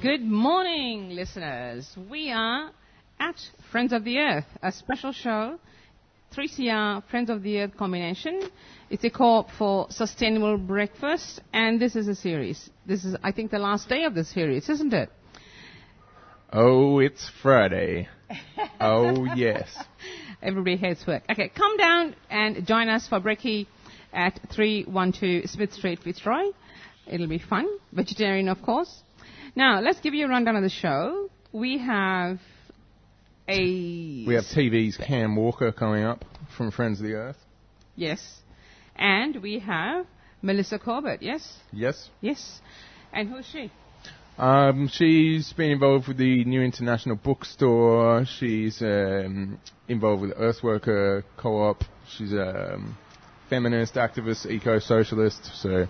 Good morning, listeners. We are at Friends of the Earth, a special show, 3CR Friends of the Earth combination. It's a co-op for sustainable breakfast, and this is a series. This is, I think, the last day of the series, isn't it? Oh, it's Friday. oh, yes. Everybody hates work. Okay, come down and join us for brekkie at 312 Smith Street, Fitzroy. It'll be fun. Vegetarian, of course. Now, let's give you a rundown of the show. We have a... We have TV's Cam Walker coming up from Friends of the Earth. Yes. And we have Melissa Corbett, yes? Yes. Yes. And who's she? Um, she's been involved with the New International Bookstore. She's um, involved with Earthworker Co-op. She's a um, feminist, activist, eco-socialist. So,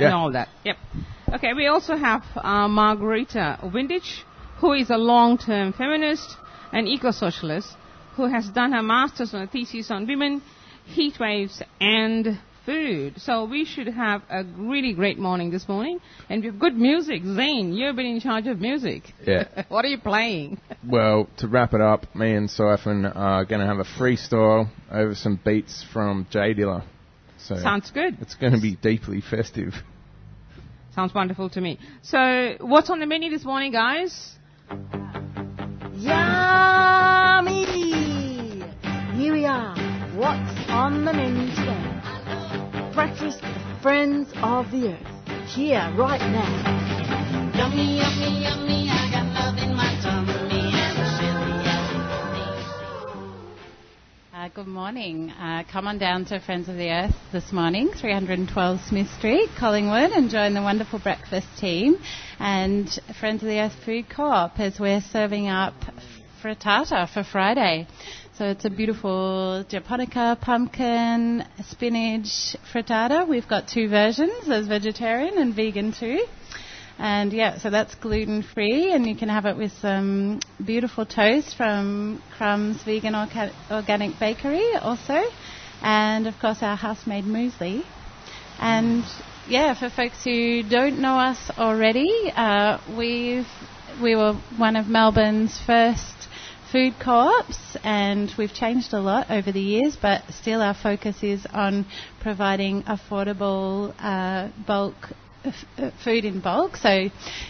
yeah. And all that. Yep. Okay, we also have uh, Margarita Windisch, who is a long-term feminist and eco-socialist who has done her master's on a thesis on women, heat waves, and food. So we should have a really great morning this morning. And we have good music. Zane, you've been in charge of music. Yeah. what are you playing? well, to wrap it up, me and Siphon are going to have a freestyle over some beats from J Dilla. So Sounds good. It's going to be deeply festive. Sounds wonderful to me. So, what's on the menu this morning, guys? Yummy! Here we are. What's on the menu today? Breakfast for the friends of the earth. Here, right now. Yummy, yummy, yummy, I got love in my tummy Uh, good morning. Uh, come on down to Friends of the Earth this morning, 312 Smith Street, Collingwood, and join the wonderful breakfast team and Friends of the Earth Food Co-op as we're serving up frittata for Friday. So it's a beautiful japonica, pumpkin, spinach frittata. We've got two versions. There's vegetarian and vegan too. And yeah, so that's gluten free, and you can have it with some beautiful toast from Crumbs Vegan Orga- Organic Bakery also, and of course our house made muesli. And yeah, for folks who don't know us already, uh, we've we were one of Melbourne's first food co-ops and we've changed a lot over the years but still our focus is on providing affordable uh, bulk f- uh, food in bulk so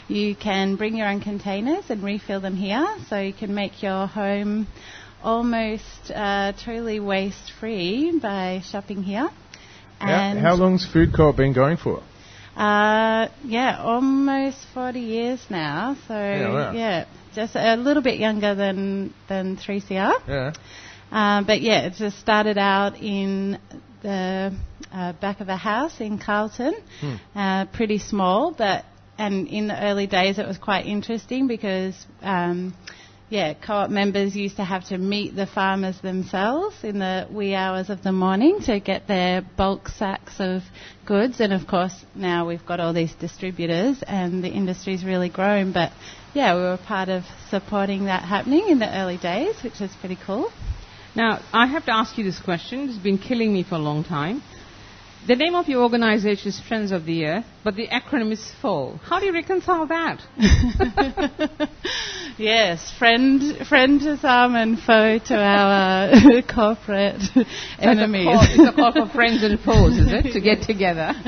you can bring your own containers and refill them here so you can make your home almost uh, totally waste free by shopping here How, and how long's Food Co-op been going for? uh, yeah, almost 40 years now. So Yeah, wow. yeah, just a little bit younger than than 3CR. Yeah. Um, but yeah, it just started out in the uh, back of a house in Carlton, uh, pretty small, but and in the early days it was quite interesting because. Um, yeah, co-op members used to have to meet the farmers themselves in the wee hours of the morning to get their bulk sacks of goods. And of course, now we've got all these distributors and the industry's really grown. But yeah, we were part of supporting that happening in the early days, which was pretty cool. Now, I have to ask you this question. It's been killing me for a long time. The name of your organization is Friends of the Earth, but the acronym is FoE. How do you reconcile that? yes, friend, friend to some and foe to our corporate enemies. It's a, call, it's a call for friends and foes, is it? To get together.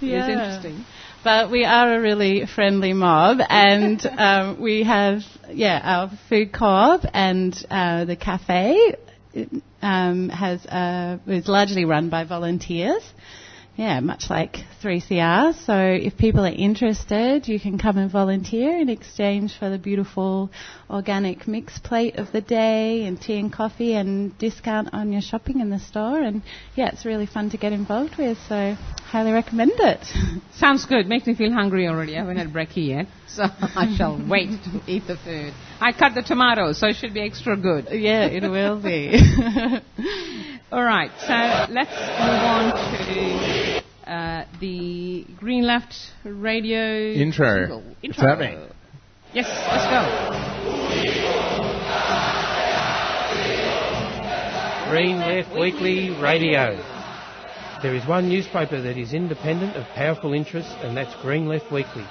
It's interesting. But we are a really friendly mob, and um, we have yeah our food co-op and uh, the cafe um, has uh, is largely run by volunteers. Yeah, much like 3CR. So if people are interested, you can come and volunteer in exchange for the beautiful organic mix plate of the day and tea and coffee and discount on your shopping in the store. And yeah, it's really fun to get involved with. So highly recommend it. Sounds good. Makes me feel hungry already. I haven't had brekkie yet, so I shall wait to eat the food. I cut the tomatoes, so it should be extra good. yeah, it will be. All right, so let's move on to uh, the Green Left Radio Intro. jingle. What's Intro. happening? Yes, let's go. Green Left Weekly Radio. There is one newspaper that is independent of powerful interests, and that's Green Left Weekly.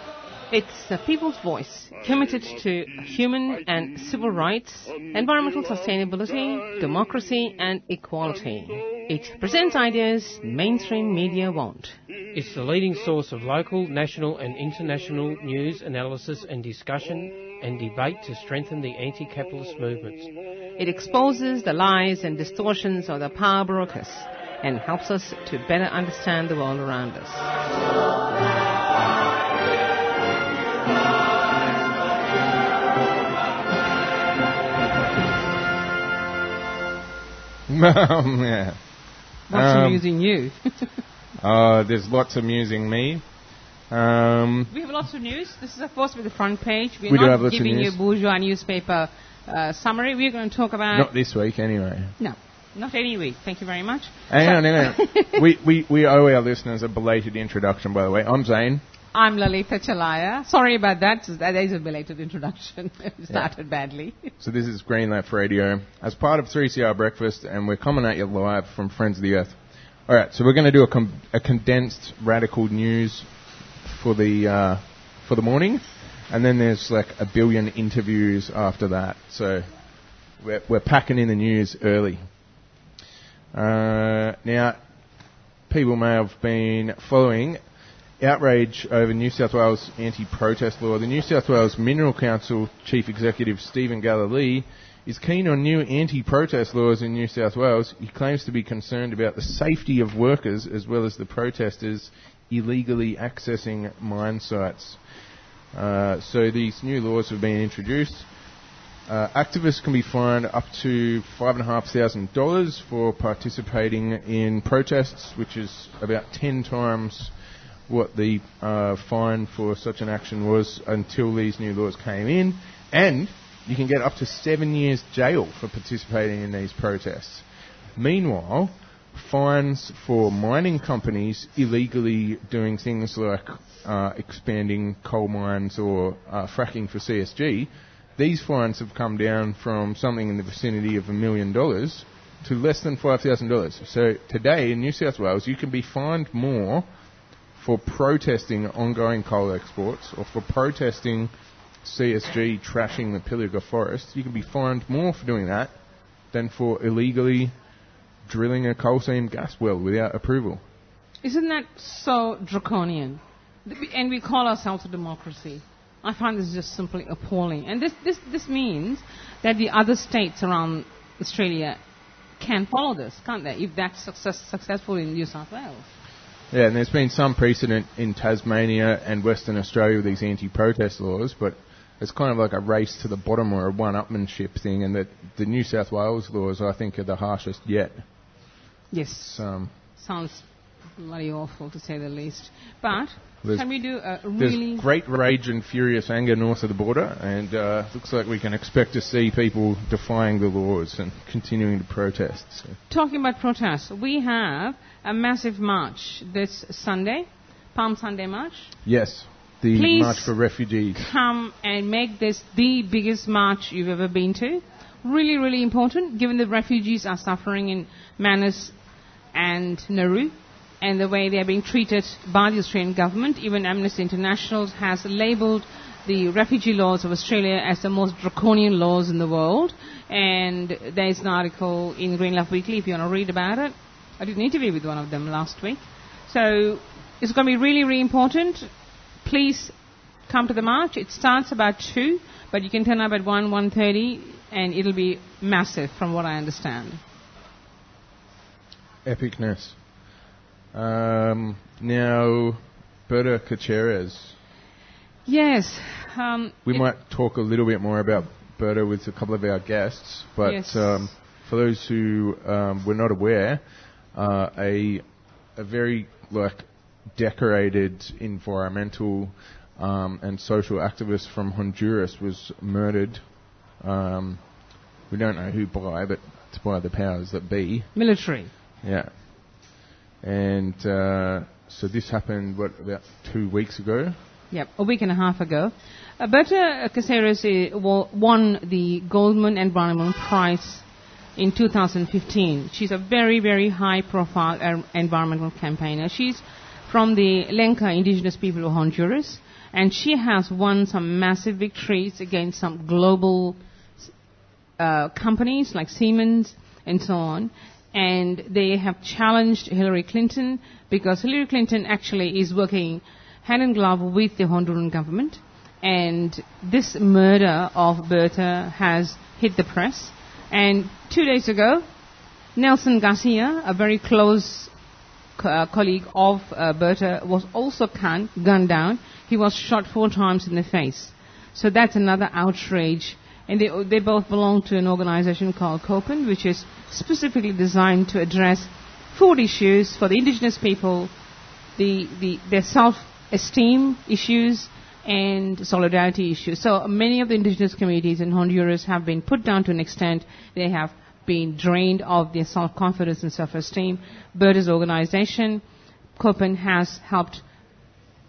It's the people's voice, committed to human and civil rights, environmental sustainability, democracy, and equality. It presents ideas mainstream media won't. It's the leading source of local, national, and international news, analysis, and discussion and debate to strengthen the anti capitalist movements. It exposes the lies and distortions of the power brokers and helps us to better understand the world around us. yeah. What's Um, amusing you? Uh, there's lots amusing me. Um, we have lots of news. This is, of course, with the front page. We're We do not have lots of giving you a bourgeois newspaper uh, summary. We're going to talk about. not this week, anyway. no, not any week. Thank you very much. Hang on, hang on. we, we, we owe our listeners a belated introduction, by the way. I'm Zane. I'm Lalitha Chelliah. Sorry about that. That is a belated introduction. it started badly. So this is Green Left Radio as part of 3CR Breakfast, and we're coming at you live from Friends of the Earth. All right, so we're going to do a, com- a condensed radical news for the uh, for the morning, and then there's like a billion interviews after that. So we're, we're packing in the news early. Uh, now, people may have been following outrage over New South Wales anti-protest law. The New South Wales Mineral Council Chief Executive Stephen Galilee is keen on new anti-protest laws in New South Wales. He claims to be concerned about the safety of workers as well as the protesters illegally accessing mine sites. Uh, so these new laws have been introduced. Uh, activists can be fined up to five and a half thousand dollars for participating in protests, which is about ten times what the uh, fine for such an action was until these new laws came in, and you can get up to seven years jail for participating in these protests. Meanwhile, fines for mining companies illegally doing things like uh, expanding coal mines or uh, fracking for CSG, these fines have come down from something in the vicinity of a million dollars to less than $5,000. So today in New South Wales, you can be fined more for protesting ongoing coal exports or for protesting CSG trashing the Pilliga forest. You can be fined more for doing that than for illegally drilling a coal seam gas well without approval. Isn't that so draconian? And we call ourselves a democracy. I find this just simply appalling. And this, this, this means that the other states around Australia can follow this, can't they? If that's success, successful in New South Wales. Yeah, and there's been some precedent in Tasmania and Western Australia with these anti-protest laws, but it's kind of like a race to the bottom or a one-upmanship thing, and that the New South Wales laws, I think, are the harshest yet. Yes. Um, Sounds bloody awful to say the least. But There's- can we do a there's really great rage and furious anger north of the border, and uh, looks like we can expect to see people defying the laws and continuing to protest. So. talking about protests? We have a massive march this Sunday, Palm Sunday March. Yes, the Please. March for Refugees. come and make this the biggest march you've ever been to. Really, really important, given the refugees are suffering in Manus and Nauru and the way they are being treated by the Australian government. Even Amnesty International has labelled the refugee laws of Australia as the most draconian laws in the world. And there's an article in Green Left Weekly if you want to read about it. I did an interview with one of them last week. So it's going to be really, really important. Please come to the march. It starts about 2, but you can turn up at 1, 1.30, and it'll be massive from what I understand. Epicness. Um, now, Berta Caceres. Yes. Um, We might talk a little bit more about Berta with a couple of our guests, but Yes. um, for those who um, were not aware, uh, a a very like decorated environmental um, and social activist from Honduras was murdered. Um, we don't know who by, but it's by the powers that be. military. Yeah. And uh, so this happened what about two weeks ago? Yep, a week and a half ago. Uh, Berta Caceres uh, won the Goldman and Environment Prize in 2015. She's a very, very high-profile uh, environmental campaigner. She's from the Lenca indigenous people of Honduras, and she has won some massive victories against some global uh, companies like Siemens and so on. And they have challenged Hillary Clinton because Hillary Clinton actually is working hand in glove with the Honduran government. And this murder of Berta has hit the press. And two days ago, Nelson Garcia, a very close uh, colleague of uh, Berta, was also can- gunned down. He was shot four times in the face. So that's another outrage. And they, they both belong to an organization called COPINH, which is specifically designed to address food issues for the indigenous people, the, the, their self-esteem issues, and solidarity issues. So many of the indigenous communities in Honduras have been put down to an extent they have been drained of their self-confidence and self-esteem. Berta's organization, COPINH, has helped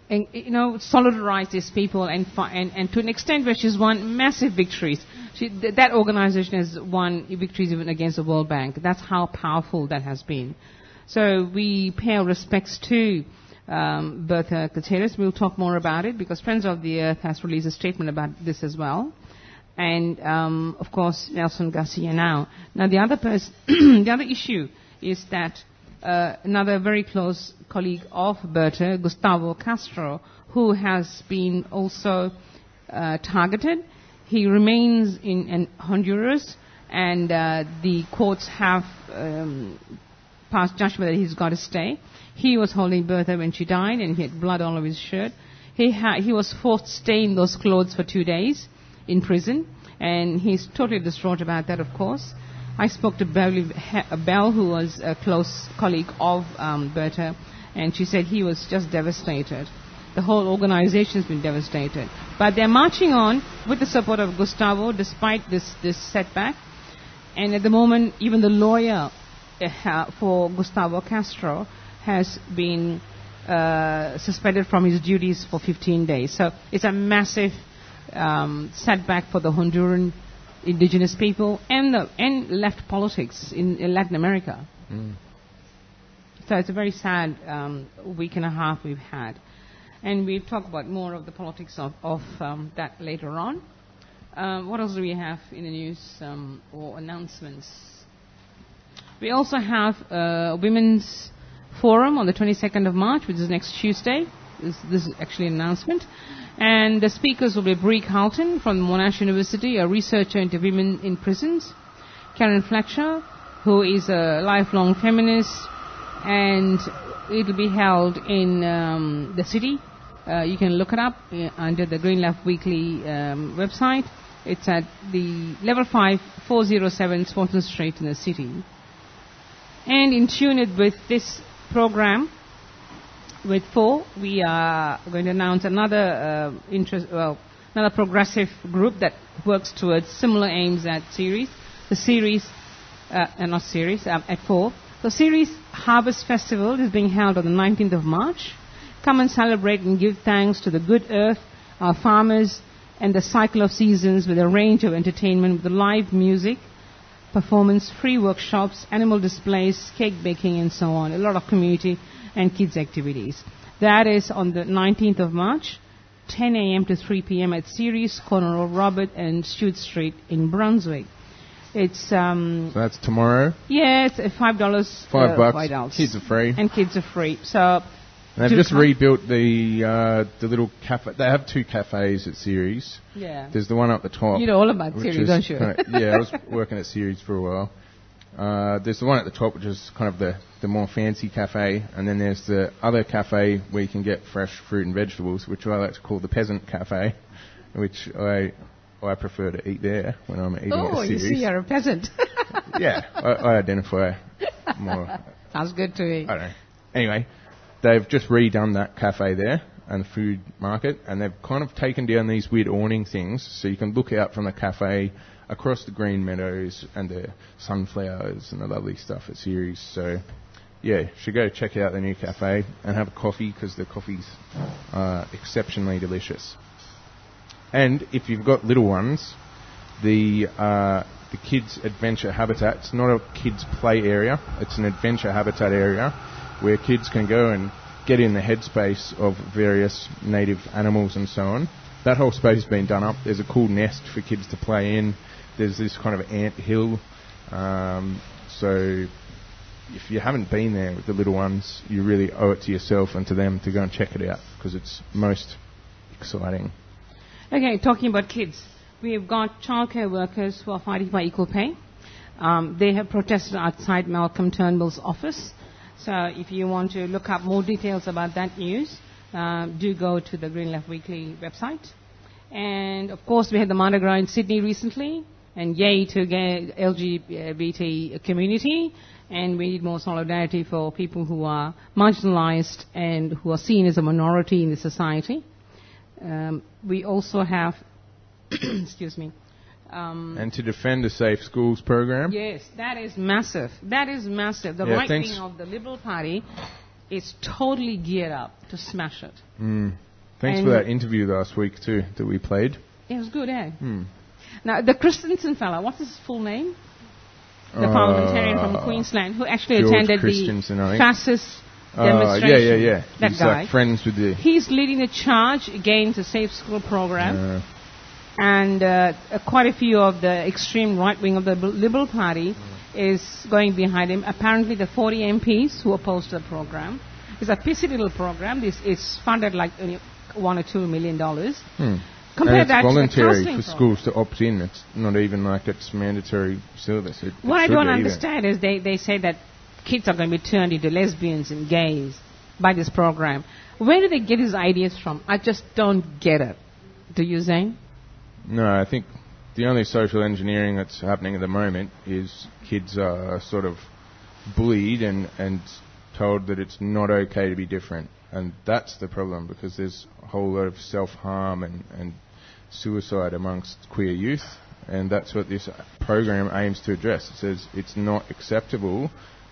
and, you know, solidarize these people and, and, and to an extent where she's won massive victories. She, th- that organization has won victories even against the World Bank. That's how powerful that has been. So we pay our respects to um, Bertha Gutierrez. We'll talk more about it because Friends of the Earth has released a statement about this as well. And um, of course, Nelson Garcia now. Now the other pers- the other issue is that uh, another very close colleague of Berta, Gustavo Castro, who has been also uh, targeted. He remains in, in Honduras, and uh, the courts have um, passed judgment that he's got to stay. He was holding Bertha when she died, and he had blood all over his shirt. He, ha- he was forced to stay in those clothes for two days in prison, and he's totally distraught about that, of course. I spoke to Bell, who was a close colleague of um, Berta, and she said he was just devastated. The whole organization's been devastated. But they're marching on with the support of Gustavo despite this, this setback. And at the moment, even the lawyer uh, for Gustavo Castro has been uh, suspended from his duties for 15 days. So it's a massive um, setback for the Honduran indigenous people and, the, and left politics in, in Latin America. So it's a very sad um, week and a half we've had. And we'll talk about more of the politics of, of um, that later on. Um, what else do we have in the news um, or announcements? We also have a women's forum on the 22nd of March, which is next Tuesday. This, this is actually an announcement. And the speakers will be Bree Carlton from Monash University, a researcher into women in prisons. Karen Fletcher, who is a lifelong feminist, and it'll be held in um, the city. Uh, you can look it up uh, under the Green Left Weekly um, website. It's at the level 5, 407 Swanston Street in the city. And in tune it with this program, with four, we are going to announce another uh, interest, well, another progressive group that works towards similar aims at series. The series, uh, uh, not series, um, at four. The Ceres Harvest Festival is being held on the 19th of March. Come and celebrate and give thanks to the good earth, our farmers, and the cycle of seasons with a range of entertainment with live music, performance, free workshops, animal displays, cake baking, and so on. A lot of community and kids activities. That is on the 19th of March, 10 a.m. to 3 p.m. at Ceres, corner of Robert and Stewart Street in Brunswick. It's um, So that's tomorrow. yeah, it's uh, five dollars. Five uh, bucks. for adults. Kids are free. and kids are free. So And they've just rebuilt the uh, the little cafe. They have two cafes at Ceres. yeah, There's the one up the top. you know all about is don't you? kinda- yeah, I was working at Ceres for a while. Uh, there's the one at the top, which is kind of the, the more fancy cafe, and then there's the other cafe where you can get fresh fruit and vegetables, which I like to call the peasant cafe, which I I prefer to eat there when I'm eating oh, you see, you're a peasant. yeah, I, I identify more. Sounds good to me. I don't know. Anyway, they've just redone that cafe there and the food market, and they've kind of taken down these weird awning things so you can look out from the cafe across the green meadows and the sunflowers and the lovely stuff at Ceres. So, yeah, should go check out the new cafe and have a coffee because the coffee's uh, exceptionally delicious. And if you've got little ones, the uh, the kids adventure habitat. It's not a kids play area. It's an adventure habitat area where kids can go and get in the headspace of various native animals and so on. That whole space has been done up. There's a cool nest for kids to play in. There's this kind of ant hill. Um, so if you haven't been there with the little ones, you really owe it to yourself and to them to go and check it out because it's most exciting. Okay, talking about kids, we have got childcare workers who are fighting for equal pay. Um, they have protested outside Malcolm Turnbull's office. So if you want to look up more details about that news, uh, do go to the Green Left Weekly website. And of course, we had the Mardi Gras in Sydney recently, and yay to gay LGBT community. And we need more solidarity for people who are marginalized and who are seen as a minority in the society. Um, we also have, excuse me, um, And to defend the Safe Schools program, Yes, that is massive. That is massive. The Yeah, right thanks. wing of the Liberal Party is totally geared up to smash it. mm, thanks And- for that interview last week too that we played. It was good, eh? Hmm. Now, the Christensen fellow, what's his full name? The Uh, parliamentarian from Queensland who actually George attended the fascist Uh, demonstration. yeah, yeah, yeah. That He's guy. like friends with the. He's leading the charge against the Safe School program. Uh, and uh, uh, quite a few of the extreme right wing of the Liberal Party is going behind him. Apparently, the 40 MPs who opposed the program. It's a pissy little program. This is funded like only one or two million dollars. hmm. Compare and it's voluntary for schools to opt in. It's not even like it's mandatory syllabus. It, What it I don't be either. understand is they, they say that kids are going to be turned into lesbians and gays by this program. Where do they get these ideas from? I just don't get it. Do you, Zane? No, I think the only social engineering that's happening at the moment is kids are sort of bullied and, and told that it's not okay to be different. And that's the problem because there's a whole lot of self harm and, and suicide amongst queer youth. And that's what this program aims to address. It says it's not acceptable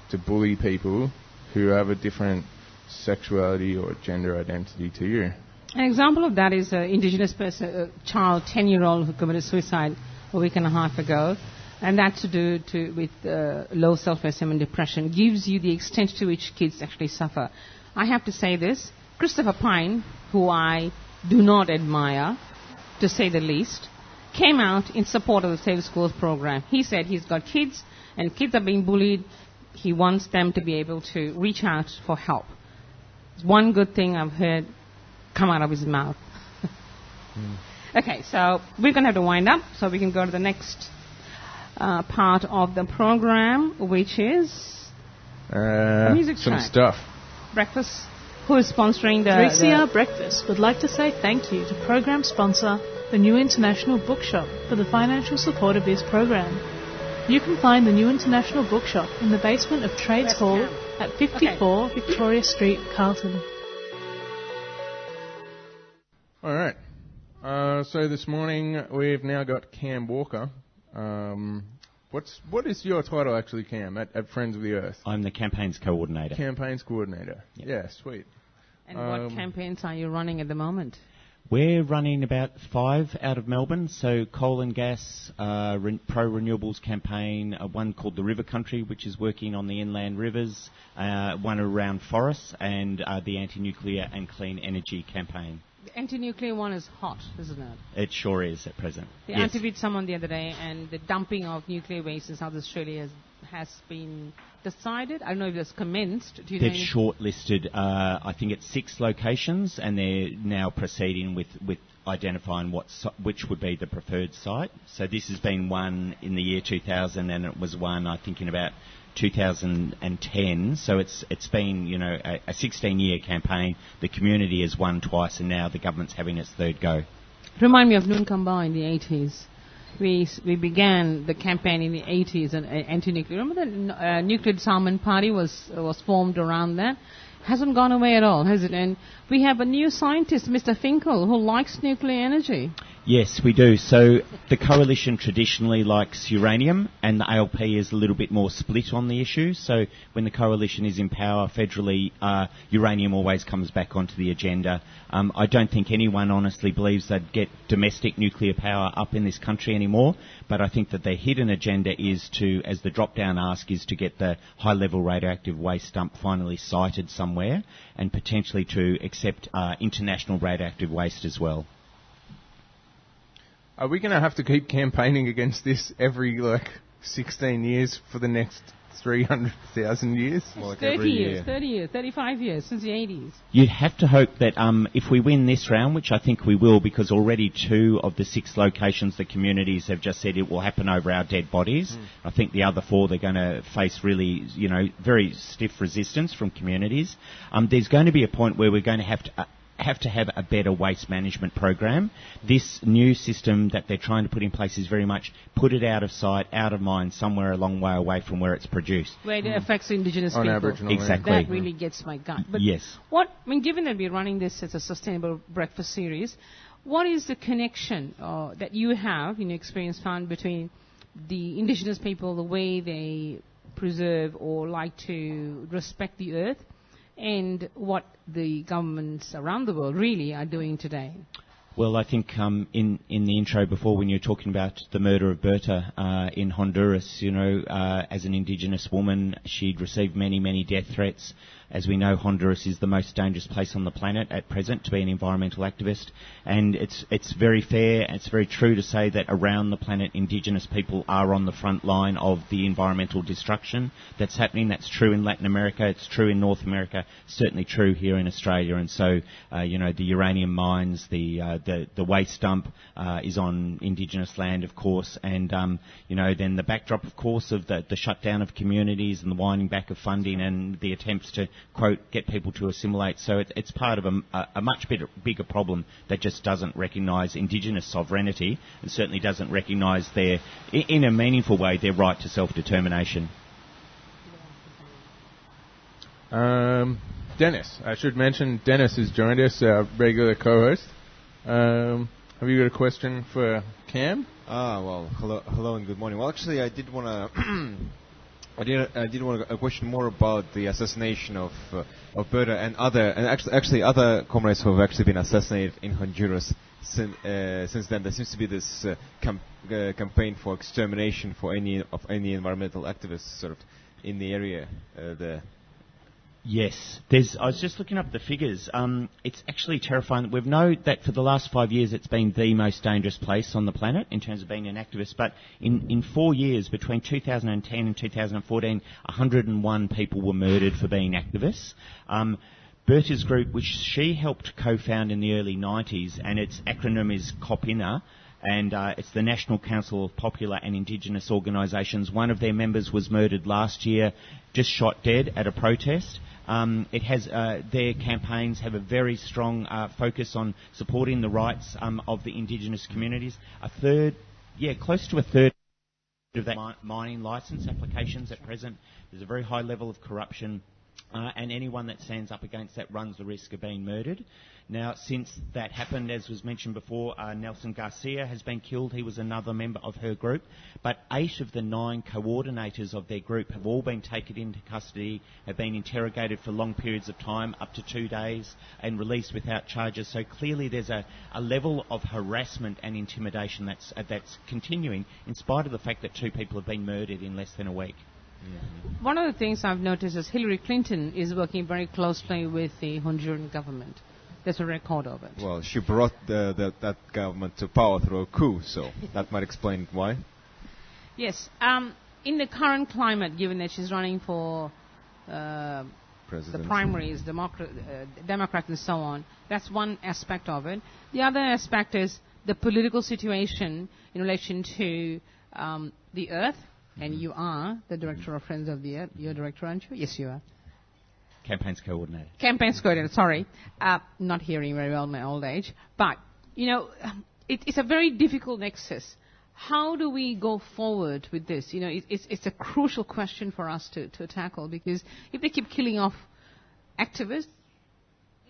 to bully people who have a different sexuality or gender identity to you. An example of that is an indigenous person, a child, 10 year old, who committed suicide a week and a half ago. And that to do to, with uh, low self esteem and depression gives you the extent to which kids actually suffer. I have to say this Christopher Pyne, who I do not admire, to say the least, came out in support of the Safe Schools program. He said he's got kids and kids are being bullied. He wants them to be able to reach out for help. It's one good thing I've heard come out of his mouth. Okay, so we're going to have to wind up so we can go to the next uh, part of the program, which is Uh, music some track. stuff. Breakfast. Who is sponsoring the, 3CR the Breakfast would like to say thank you to program sponsor, the New International Bookshop, for the financial support of this program. You can find the New International Bookshop in the basement of Trades West Hall Ham. at 54 Victoria Street, Carlton. All right. Uh, so this morning we've now got Cam Walker. Um, what's what is your title actually, Cam, at, at Friends of the Earth? I'm the campaigns coordinator. Campaigns coordinator. Yep. Yeah, sweet. and what um, campaigns are you running at the moment? We're running about five out of Melbourne. So coal and gas, uh, re- pro renewables campaign, uh, one called the River Country, which is working on the inland rivers, uh, one around forests, and uh, the anti-nuclear and clean energy campaign. The anti-nuclear one is hot, isn't it? It sure is at present. They Yes. interviewed someone the other day, and the dumping of nuclear waste in South Australia has, has been decided. I don't know if it's commenced. Do you They've shortlisted, uh, I think it's six locations, and they're now proceeding with, with identifying what si- which would be the preferred site. So this has been one in the year 2000, and it was one I think in about 2010. So it's it's been you know a, a 16-year campaign. The community has won twice, and now the government's having its third go. Remind me of Nunkamba in the 80s. We, we began the campaign in the 80s and uh, anti-nuclear. Remember the uh, nuclear disarmament party was uh, was formed around that. Hasn't gone away at all, has it? And we have a new scientist, Mr. Finkel, who likes nuclear energy. Yes, we do. So the coalition traditionally likes uranium, and the ALP is a little bit more split on the issue. So when the coalition is in power federally, uh, uranium always comes back onto the agenda. Um, I don't think anyone honestly believes they'd get domestic nuclear power up in this country anymore, but I think that their hidden agenda is to, as the drop-down ask, is to get the high-level radioactive waste dump finally sited somewhere, and potentially to accept uh, international radioactive waste as well. Are we going to have to keep campaigning against this every like 16 years for the next 300,000 years? Well, like 30 every years, year. 30 years, 35 years, since the 80s. You'd have to hope that um, if we win this round, which I think we will, because already two of the six locations the communities have just said it will happen over our dead bodies. I think the other four they're going to face really, you know, very stiff resistance from communities. Um, there's going to be a point where we're going to have to. Have to have a better waste management program. This new system that they're trying to put in place is very much put it out of sight, out of mind, somewhere a long way away from where it's produced. Where it affects indigenous On people. Aboriginal land. Exactly. That really gets my gut. But yes. what, I mean, given that we're running this as a sustainable breakfast series, what is the connection uh, that you have in your experience found between the indigenous people, the way they preserve or like to respect the earth, and what the governments around the world really are doing today? Well, I think um, in in the intro before, when you were talking about the murder of Berta uh, in Honduras, you know, uh, as an Indigenous woman, she'd received many many death threats. As we know, Honduras is the most dangerous place on the planet at present to be an environmental activist, and it's it's very fair, it's very true to say that around the planet, Indigenous people are on the front line of the environmental destruction that's happening. That's true in Latin America, it's true in North America, certainly true here in Australia, and so uh, you know the uranium mines, the uh, the the waste dump uh, is on Indigenous land, of course, and um, you know then the backdrop, of course, of the, the shutdown of communities and the winding back of funding and the attempts to quote get people to assimilate. So it, it's part of a, a, a much bigger, bigger problem that just doesn't recognise Indigenous sovereignty and certainly doesn't recognise their in a meaningful way their right to self determination. Um, Dennis, I should mention Dennis has joined us, our regular co-host. Um, have you got a question for Cam? Ah, well, hello, hello and good morning. Well, actually, I did want to. I did. I did want a question more about the assassination of uh, of Berta and other and actually actually other comrades who have actually been assassinated in Honduras since uh, since then. There seems to be this uh, cam- uh, campaign for extermination for any of any environmental activists sort of in the area uh, there. Yes, there's. I was just looking up the figures. Um, it's actually terrifying. We've known that for the last five years, it's been the most dangerous place on the planet in terms of being an activist. But in, in four years, between 2010 and 2014, 101 people were murdered for being activists. Um, Berta's group, which she helped co-found in the early 90s, and its acronym is COPINH, and uh, it's the National Council of Popular and Indigenous Organisations. One of their members was murdered last year, just shot dead at a protest. Um, it has uh, their campaigns have a very strong uh, focus on supporting the rights um, of the indigenous communities. A third, yeah, close to a third of that mining license applications at present. There's a very high level of corruption. Uh, and anyone that stands up against that runs the risk of being murdered. Now, since that happened, as was mentioned before, uh, Nelson Garcia has been killed. He was another member of her group. But eight of the nine coordinators of their group have all been taken into custody, have been interrogated for long periods of time, up to two days, and released without charges. So clearly there's a, a level of harassment and intimidation that's, uh, that's continuing, in spite of the fact that two people have been murdered in less than a week. One of the things I've noticed is Hillary Clinton is working very closely with the Honduran government. There's a record of it. Well, she brought the, the, that government to power through a coup, so that might explain why. Yes. Um, in the current climate, given that she's running for uh, the primaries, Democrat, uh, Democrat, and so on, that's one aspect of it. The other aspect is the political situation in relation to um, the Earth. And you are the director of Friends of the Earth. You're a director, aren't you? Yes, you are. Campaigns coordinator. Campaigns coordinator, sorry. Uh, not hearing very well in my old age. But, you know, it, it's a very difficult nexus. How do we go forward with this? You know, it, it's, it's a crucial question for us to, to tackle because if they keep killing off activists,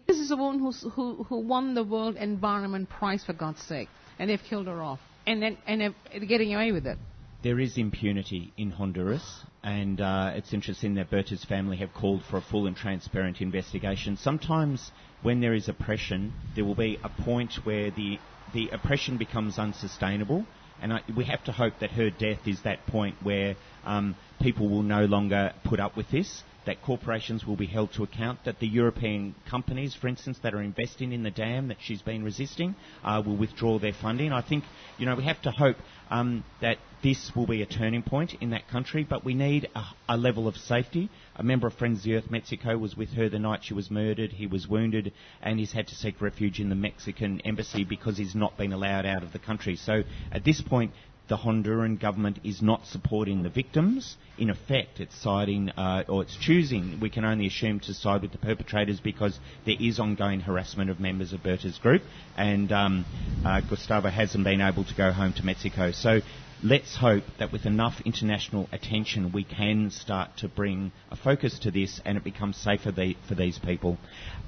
This is a woman who's, who, who won the World Environment Prize, for God's sake, and they've killed her off. And then and they're getting away with it. There is impunity in Honduras, and uh, it's interesting that Berta's family have called for a full and transparent investigation. Sometimes, when there is oppression, there will be a point where the the oppression becomes unsustainable, and I, we have to hope that her death is that point where um, people will no longer put up with this. That corporations will be held to account. That the European companies, for instance, that are investing in the dam that she's been resisting, uh, will withdraw their funding. I think, you know, we have to hope um, that this will be a turning point in that country, but we need a, a, level of safety. A member of Friends of the Earth Mexico was with her the night she was murdered. He was wounded and he's had to seek refuge in the Mexican embassy because he's not been allowed out of the country. So at this point, the Honduran government is not supporting the victims. In effect, it's siding, uh, or it's choosing, we can only assume, to side with the perpetrators because there is ongoing harassment of members of Berta's group, and um, uh, Gustavo hasn't been able to go home to Mexico. So let's hope that with enough international attention, we can start to bring a focus to this and it becomes safer the, for these people.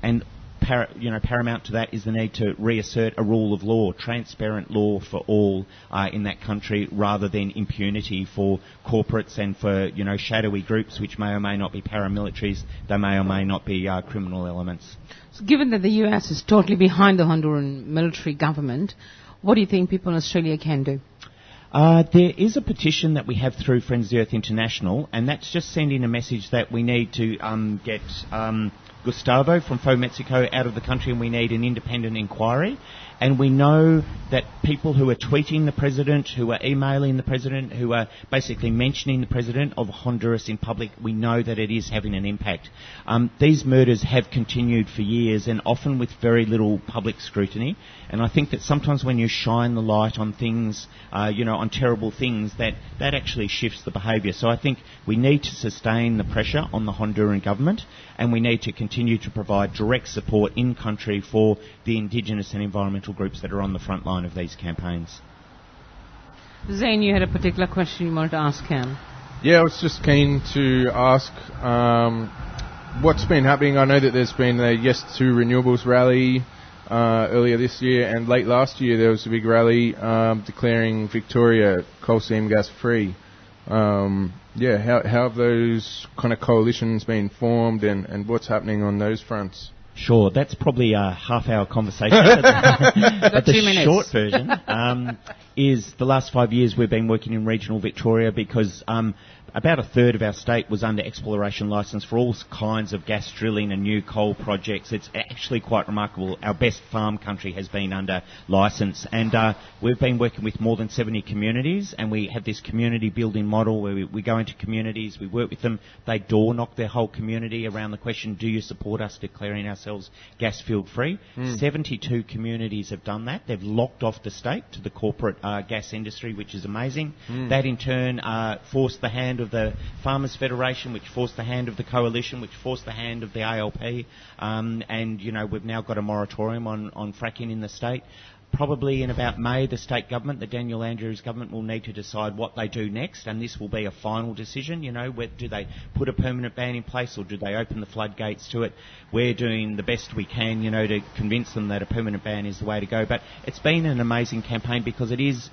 And Par- you know, paramount to that is the need to reassert a rule of law, transparent law for all uh, in that country, rather than impunity for corporates and for you know shadowy groups which may or may not be paramilitaries, they may or may not be uh, criminal elements. So given that the U.S. is totally behind the Honduran military government, what do you think people in Australia can do? Uh, there is a petition that we have through Friends of the Earth International, and that's just sending a message that we need to um, get um, Gustavo from FoE Mexico out of the country and we need an independent inquiry. And we know that people who are tweeting the president, who are emailing the president, who are basically mentioning the president of Honduras in public, we know that it is having an impact. Um, these murders have continued for years and often with very little public scrutiny. And I think that sometimes when you shine the light on things, uh, you know, on terrible things, that, that actually shifts the behaviour. So I think we need to sustain the pressure on the Honduran government and we need to continue to provide direct support in country for the indigenous and environmental groups that are on the front line of these campaigns. Zane, you had a particular question you wanted to ask him. Yeah, I was just keen to ask um, what's been happening. I know that there's been a Yes to Renewables rally uh, earlier this year, and late last year there was a big rally um, declaring Victoria coal seam gas free. Um, yeah, how, how have those kind of coalitions been formed, and, and what's happening on those fronts? Sure, that's probably a half-hour conversation. but the short version um, is the last five years we've been working in regional Victoria because um, about a third of our state was under exploration licence for all kinds of gas drilling and new coal projects. It's actually quite remarkable. Our best farm country has been under licence, and uh, we've been working with more than 70 communities, and we have this community building model where we, we go into communities, we work with them, they door knock their whole community around the question, do you support us declaring ourselves gas field free? Mm. 72 communities have done that. They've locked off the state to the corporate uh, gas industry, which is amazing. Mm. That in turn uh, forced the hand of the Farmers Federation, which forced the hand of the coalition, which forced the hand of the ALP, um, and you know we've now got a moratorium on, on fracking in the state. Probably in about May, the state government, the Daniel Andrews government, will need to decide what they do next, and this will be a final decision. You know, where, do they put a permanent ban in place, or do they open the floodgates to it? We're doing the best we can, you know, to convince them that a permanent ban is the way to go. But it's been an amazing campaign because it is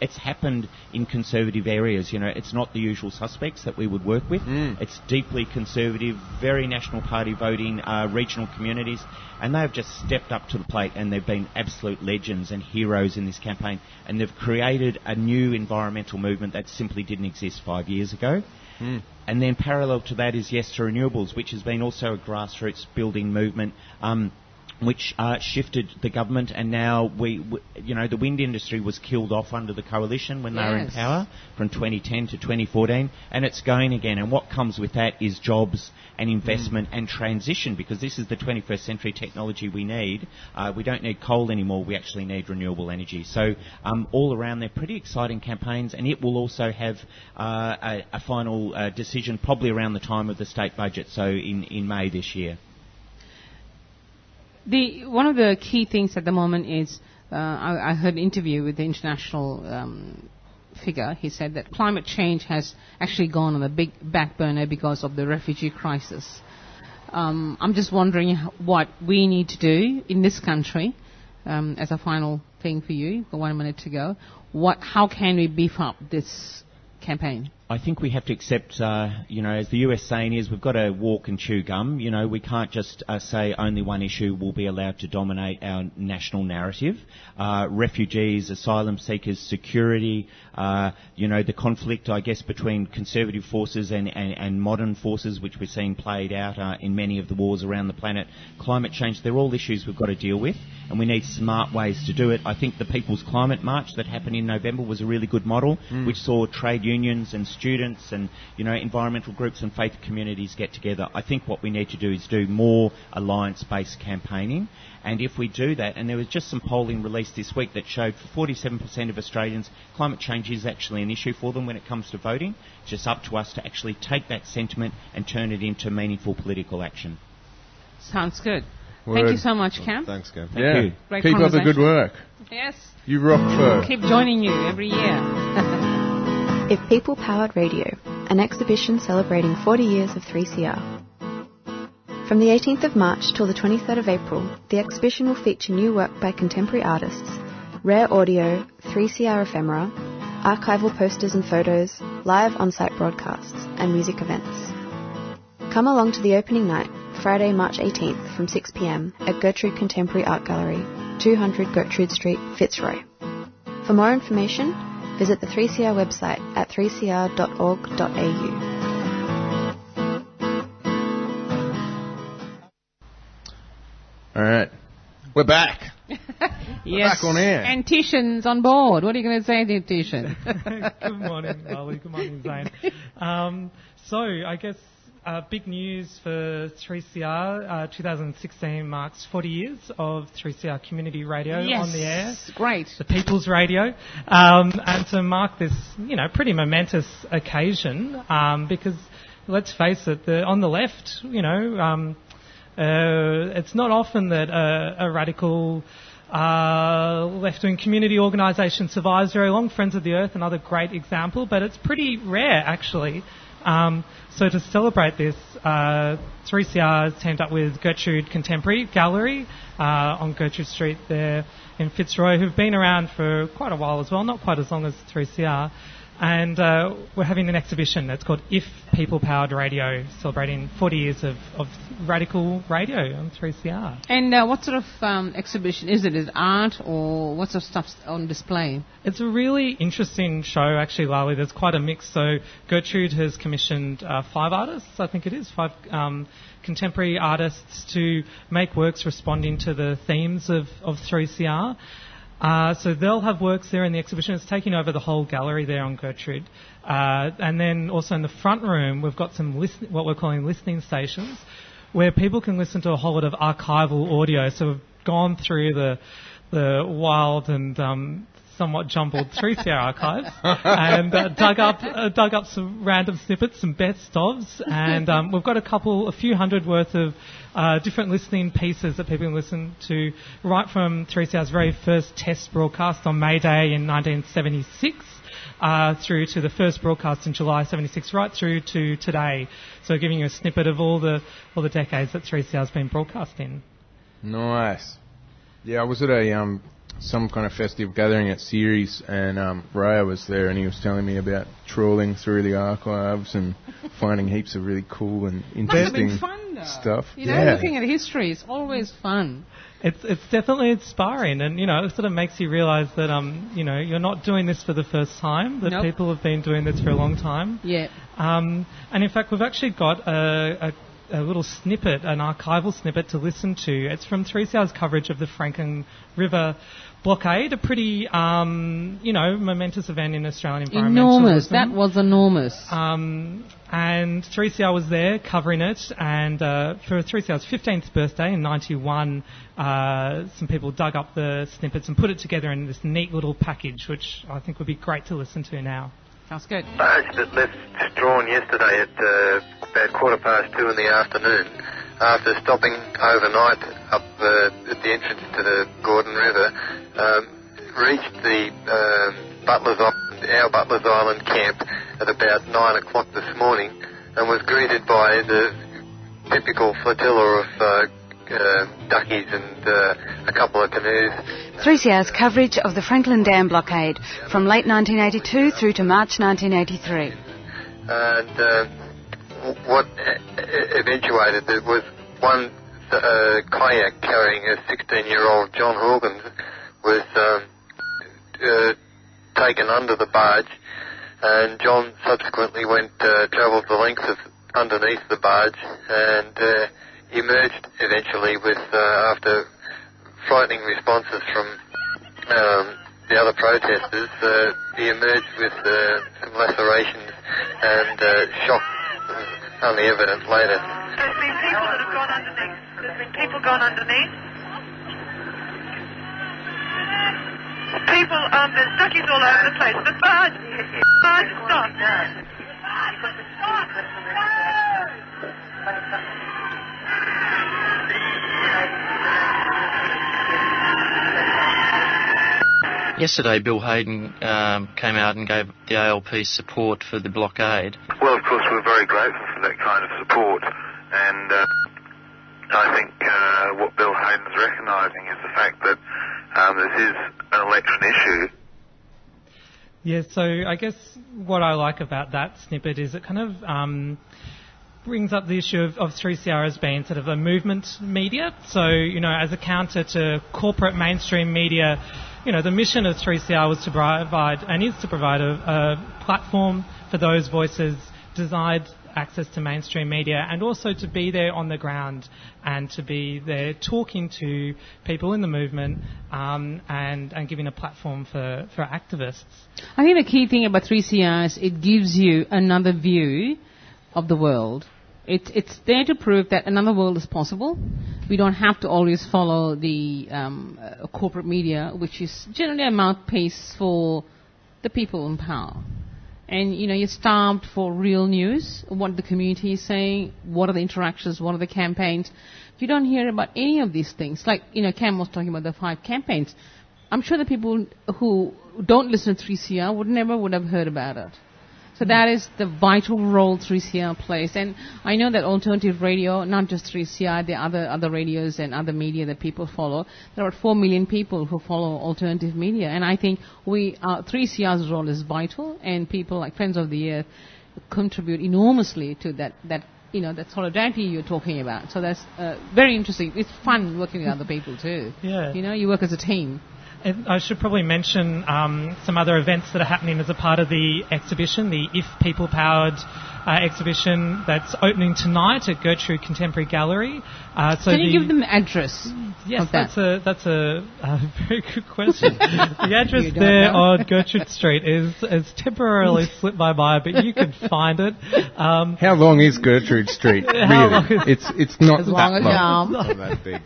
it's happened in conservative areas. You know, it's not the usual suspects that we would work with. Mm. It's deeply conservative, very National Party voting, uh, regional communities, and they've just stepped up to the plate and they've been absolute legends and heroes in this campaign. And they've created a new environmental movement that simply didn't exist five years ago. Mm. And then parallel to that is Yes to Renewables, which has been also a grassroots building movement. Um, which uh, shifted the government, and now we, you know, the wind industry was killed off under the coalition when yes. they were in power from 2010 to 2014, and it's going again. And what comes with that is jobs and investment mm. and transition, because this is the 21st century technology we need. Uh, we don't need coal anymore. We actually need renewable energy. So um, all around, they're pretty exciting campaigns, and it will also have uh, a, a, final uh, decision probably around the time of the state budget, so in, in May this year. The one of the key things at the moment is uh, I, I, heard an interview with the international um, figure. He said that climate change has actually gone on a big back burner because of the refugee crisis. Um, I'm just wondering what we need to do in this country um, as a final thing for you. Got one minute to go. What? How can we beef up this campaign? I think we have to accept, uh, you know, as the US saying is, we've got to walk and chew gum. You know, we can't just uh, say only one issue will be allowed to dominate our national narrative. Uh, refugees, asylum seekers, security, uh, you know, the conflict, I guess, between conservative forces and, and, and modern forces, which we're seeing played out uh, in many of the wars around the planet. Climate change, they're all issues we've got to deal with, and we need smart ways to do it. I think the People's Climate March that happened in November was a really good model, which saw trade unions and students and you know environmental groups and faith communities get together. I think what we need to do is do more alliance-based campaigning, and if we do that, and there was just some polling released this week that showed for 47% of Australians, climate change is actually an issue for them when it comes to voting. It's just up to us to actually take that sentiment and turn it into meaningful political action. Sounds good. Thank you so much, oh, Cam. Thanks, Cam. Thank yeah. you. Great Keep up the good work. Yes. You rock for. Keep joining you every year. If People Powered Radio, an exhibition celebrating 40 years of 3CR. From the 18th of March till the 23rd of April, the exhibition will feature new work by contemporary artists, rare audio, 3CR ephemera, archival posters and photos, live on-site broadcasts, and music events. Come along to the opening night, Friday, March 18th from 6pm at Gertrude Contemporary Art Gallery, 200 Gertrude Street, Fitzroy. For more information, visit the 3CR website at 3cr.org.au. All right. We're back. yes. back on air. And Tishan's on board. What are you going to say to Tishan? Good morning, Lolly. Good morning, Zane. Um, so, I guess uh, big news for 3CR. Uh, 2016 marks 40 years of 3CR community radio yes. on the air. Great. The People's Radio, um, and to mark this, you know, pretty momentous occasion, um, because let's face it, the, on the left, you know, um, uh, it's not often that a, a radical uh, left-wing community organisation survives very long. Friends of the Earth, another great example, but it's pretty rare actually. Um, so to celebrate this, uh, 3CR teamed up with Gertrude Contemporary Gallery uh, on Gertrude Street there in Fitzroy, who've been around for quite a while as well, not quite as long as 3CR. And uh, we're having an exhibition that's called If People Powered Radio, celebrating 40 years of, of radical radio on 3CR. And uh, what sort of um, exhibition is it? Is it art or what sort of stuff's on display? It's a really interesting show, actually, Lali. There's quite a mix. So Gertrude has commissioned uh, five artists, I think it is, five um, contemporary artists to make works responding to the themes of, of 3CR. Uh, so they'll have works there in the exhibition. It's taking over the whole gallery there on Gertrude. Uh, and then also in the front room, we've got some listen- what we're calling listening stations, where people can listen to a whole lot of archival audio. So we've gone through the the wild and um, somewhat jumbled 3CR archives and uh, dug up uh, dug up some random snippets, some best ofs, and um, we've got a couple, a few hundred worth of uh, different listening pieces that people can listen to right from 3CR's very first test broadcast on May Day in 1976. Uh, through to the first broadcast in July 76, right through to today. So giving you a snippet of all the all the decades that 3CR's been broadcast in. Nice. Yeah, I was at a um some kind of festive gathering at Ceres, and um, Raya was there, and he was telling me about trawling through the archives and finding heaps of really cool and interesting fun, stuff. You know, yeah. looking at history is always fun. It's it's definitely inspiring, and you know, it sort of makes you realise that um, you know, you're not doing this for the first time. That Nope. people have been doing this for a long time. Yeah. Um, and in fact, we've actually got a, a, a little snippet, an archival snippet to listen to. It's from 3CR's coverage of the Franklin River blockade, a pretty, um, you know, momentous event in Australian environmentalism. Enormous. That was enormous. Um, and 3CR was there covering it, and uh, for 3CR's 15th birthday in 91, uh, some people dug up the snippets and put it together in this neat little package, which I think would be great to listen to now. Sounds good. barge that left Strahan yesterday at uh, about quarter past two in the afternoon after stopping overnight up uh, at the entrance to the Gordon River, um, reached the um, Butler's Island, our Butler's Island camp at about nine o'clock this morning and was greeted by the typical flotilla of uh, uh, duckies and uh, a couple of canoes. 3CR's coverage of the Franklin Dam blockade from late 1982 through to March 1983. and uh, what eventuated it was one uh, kayak carrying a 16-year-old John Hawkins was um, uh, taken under the barge, and John subsequently went uh, travelled the length of underneath the barge and uh, emerged eventually with uh, after frightening responses from um, the other protesters. Uh, he emerged with uh, some lacerations and uh, shock was only evident later. There's been people that have gone underneath. There's been people gone underneath. People, um, there's duckies all over the place. The barge, barge stopped. Yesterday, Bill Hayden um, came out and gave the ALP support for the blockade. Well, of course, we're very grateful for that kind of support, and uh, I think uh, what Bill Hayden's recognising is the fact that um, this is an election issue. Yeah, so I guess what I like about that snippet is it kind of um, brings up the issue of, of 3CR as being sort of a movement media. So, you know, as a counter to corporate mainstream media, you know, the mission of 3CR was to provide and is to provide a, a platform for those voices desired access to mainstream media and also to be there on the ground and to be there talking to people in the movement um, and, and giving a platform for, for activists. I think the key thing about 3CR is it gives you another view of the world. It, it's there to prove that another world is possible. We don't have to always follow the um, uh, corporate media, which is generally a mouthpiece for the people in power. And you know, you're starved for real news. What the community is saying, what are the interactions, what are the campaigns. You don't hear about any of these things. Like you know, Cam was talking about the five campaigns. I'm sure the people who don't listen to 3CR would never would have heard about it. So that is the vital role 3CR plays. And I know that alternative radio, not just 3CR, there are other, other radios and other media that people follow. There are 4 million people who follow alternative media. And I think we, uh, 3CR's role is vital and people like Friends of the Earth contribute enormously to that, that you know, that solidarity you're talking about. So that's uh, very interesting. It's fun working with other people too. Yeah. You know, you work as a team. I should probably mention um, some other events that are happening as a part of the exhibition, the If People Powered uh, exhibition that's opening tonight at Gertrude Contemporary Gallery. Uh, so Can you the- give them the address? Yes, of that? that's a that's a, uh very good question. the address there know? on Gertrude Street is has temporarily slipped my mind, but you can find it. Um, How long is Gertrude Street? Really? It's it's not As that long as long. your arm. Not that big.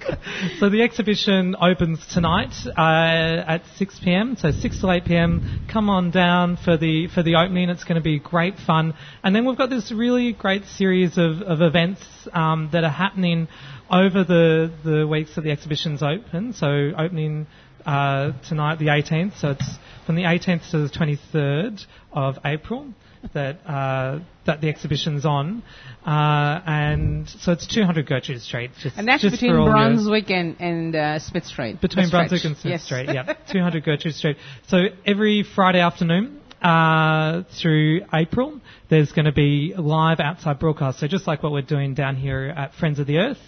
so the exhibition opens tonight uh, at 6 p.m. So 6 to 8 p.m. Come on down for the for the opening. It's going to be great fun. And then we've got this really great series of, of events um, that are happening over the the weeks that the exhibition's open. So opening uh, tonight, the 18th. So it's from the 18th to the 23rd of April that uh, that the exhibition's on, uh, and so it's 200 Gertrude Street. Just, And that's between your- Brunswick and, and uh, Smith Street. between Brunswick stretch. and Smith Yes. Street. Yeah, 200 Gertrude Street. So every Friday afternoon uh, through April, there's going to be live outside broadcasts. So just like what we're doing down here at Friends of the Earth.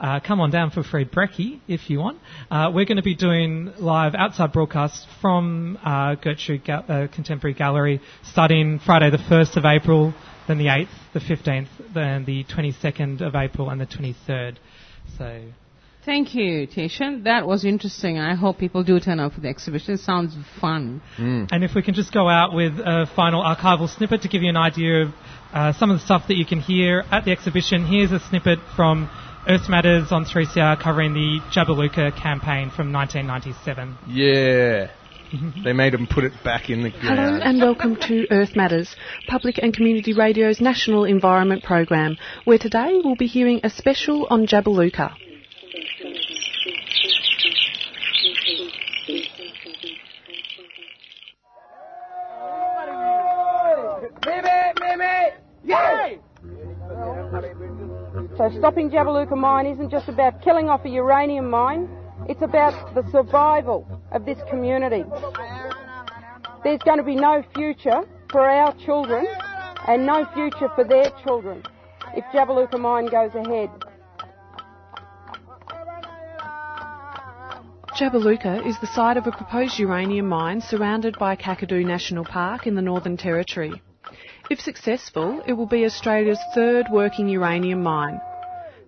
Uh, come on down for free brekkie if you want. Uh, we're going to be doing live outside broadcasts from uh, Gertrude Ga- uh, Contemporary Gallery starting Friday the 1st of April, then the 8th, the 15th, then the 22nd of April and the 23rd. So Thank you, Tishan. That was interesting. I hope people do turn up for the exhibition. It sounds fun. And if we can just go out with a final archival snippet to give you an idea of uh, some of the stuff that you can hear at the exhibition. Here's a snippet from Earth Matters on 3CR covering the Jabiluka campaign from 1997. Yeah. they made them put it back in the ground. Hello and welcome to Earth Matters, Public and Community Radio's National Environment Program, where today we'll be hearing a special on Jabiluka. So stopping Jabiluka mine isn't just about killing off a uranium mine, it's about the survival of this community. There's going to be no future for our children and no future for their children if Jabiluka mine goes ahead. Jabiluka is the site of a proposed uranium mine surrounded by Kakadu National Park in the Northern Territory. If successful, it will be Australia's third working uranium mine.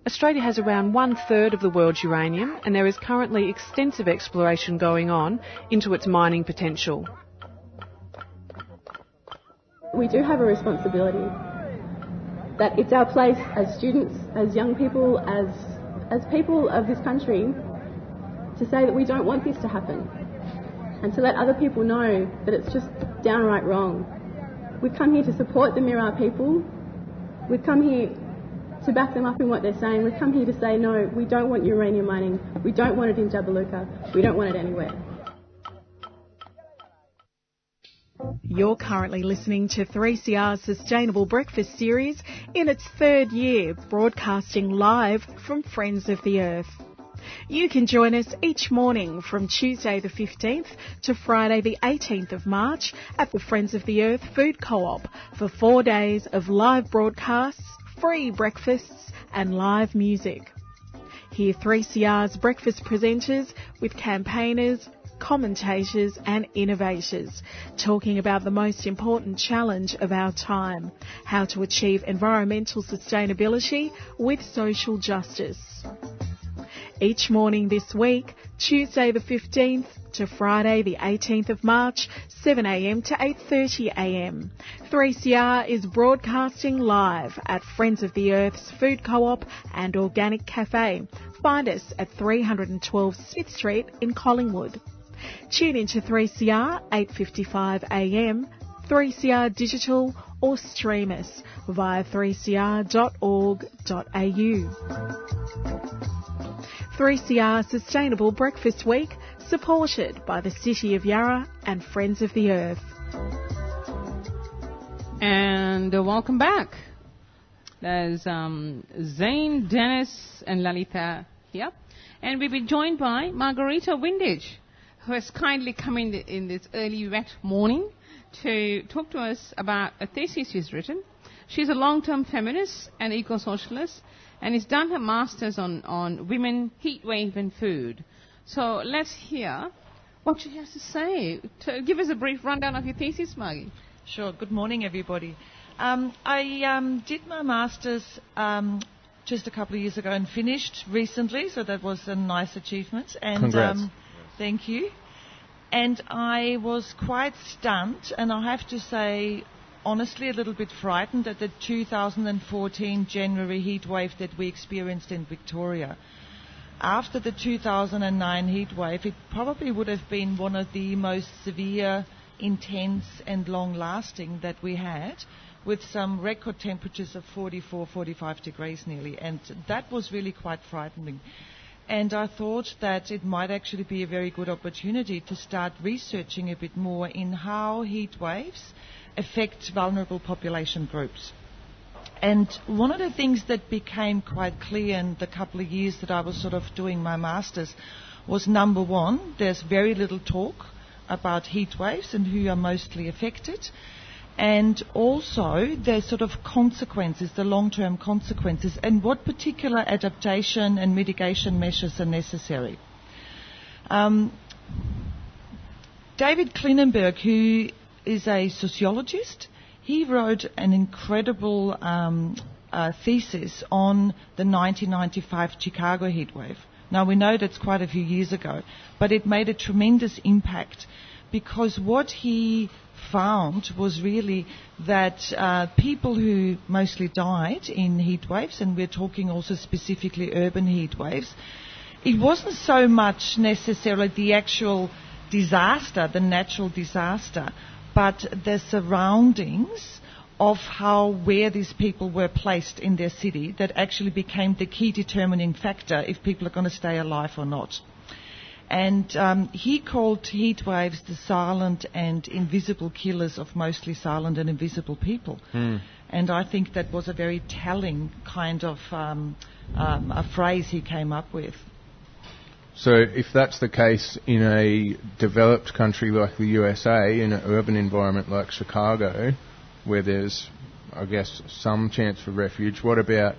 Australia has around one third of the world's uranium and there is currently extensive exploration going on into its mining potential. We do have a responsibility that it's our place as students, as young people, as, as people of this country to say that we don't want this to happen and to let other people know that it's just downright wrong. We've come here to support the Mirarr people. We've come here to back them up in what they're saying. We've come here to say, no, we don't want uranium mining. We don't want it in Jabiluka. We don't want it anywhere. You're currently listening to 3CR's Sustainable Breakfast series in its third year, broadcasting live from Friends of the Earth. You can join us each morning from Tuesday the 15th to Friday the 18th of March at the Friends of the Earth Food Co-op for four days of live broadcasts, free breakfasts and live music. Hear 3CR's breakfast presenters with campaigners, commentators and innovators talking about the most important challenge of our time, how to achieve environmental sustainability with social justice. Each morning this week, Tuesday the 15th to Friday the 18th of March, 7am to 8.30am. 3CR is broadcasting live at Friends of the Earth's Food Co-op and Organic Cafe. Find us at 312 Smith Street in Collingwood. Tune into 3CR 8.55am, 3CR Digital or stream us via 3cr.org.au. 3CR Sustainable Breakfast Week, supported by the City of Yarra and Friends of the Earth. And uh, welcome back. There's um, Zane, Dennis, and Lalitha here. And we'll be joined by Margarita Windisch, who has kindly come in, the, in this early wet morning to talk to us about a thesis she's written. She's a long-term feminist and eco-socialist and has done her master's on, on women, heat wave and food. So let's hear what she has to say. To give us a brief rundown of your thesis, Maggie. Sure. Good morning, everybody. Um, I um, did my master's um, just a couple of years ago and finished recently, so that was a nice achievement. And Congrats. Um, thank you. And I was quite stunned, and I have to say, honestly, a little bit frightened at the 2014 January heat wave that we experienced in Victoria. After the 2009 heat wave, it probably would have been one of the most severe, intense, and long lasting that we had, with some record temperatures of 44, 45 degrees nearly. And that was really quite frightening. And I thought that it might actually be a very good opportunity to start researching a bit more in how heat waves affect vulnerable population groups. And one of the things that became quite clear in the couple of years that I was sort of doing my master's was number one, there's very little talk about heat waves and who are mostly affected. And also the sort of consequences, the long-term consequences, and what particular adaptation and mitigation measures are necessary. Um, David Klinenberg, who is a sociologist. He wrote an incredible um, uh, thesis on the 1995 Chicago heatwave. Now we know that's quite a few years ago, but it made a tremendous impact because what he found was really that uh, people who mostly died in heat waves, and we're talking also specifically urban heat waves, it wasn't so much necessarily the actual disaster, the natural disaster, but the surroundings of how where these people were placed in their city that actually became the key determining factor if people are going to stay alive or not. And um, he called heat waves the silent and invisible killers of mostly silent and invisible people. Hmm. And I think that was a very telling kind of um, um, a phrase he came up with. So if that's the case in a developed country like the USA, in an urban environment like Chicago, where there's, I guess, some chance for refuge, what about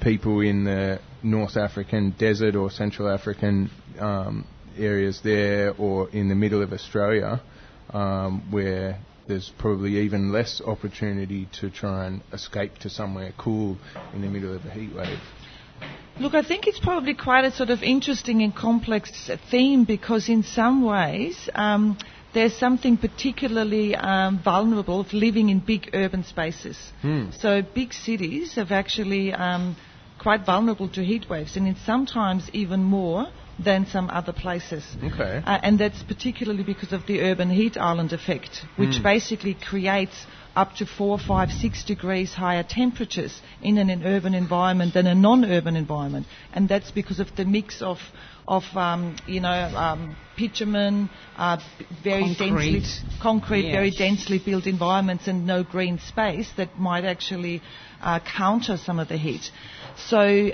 people in the North African desert or Central African um, areas there, or in the middle of Australia, um, where there's probably even less opportunity to try and escape to somewhere cool in the middle of a heat wave? Look, I think it's probably quite a sort of interesting and complex theme because, in some ways, um, there's something particularly um, vulnerable of living in big urban spaces. Hmm. So, big cities have actually um, quite vulnerable to heat waves, and it's sometimes even more than some other places. Okay. Uh, and that's particularly because of the urban heat island effect, which Hmm. basically creates up to four, five, six degrees higher temperatures in an, urban environment than a non-urban environment, and that's because of the mix of of um, you know um, uh, very Concrete. densely concrete, very densely built environments, and no green space that might actually uh, counter some of the heat. So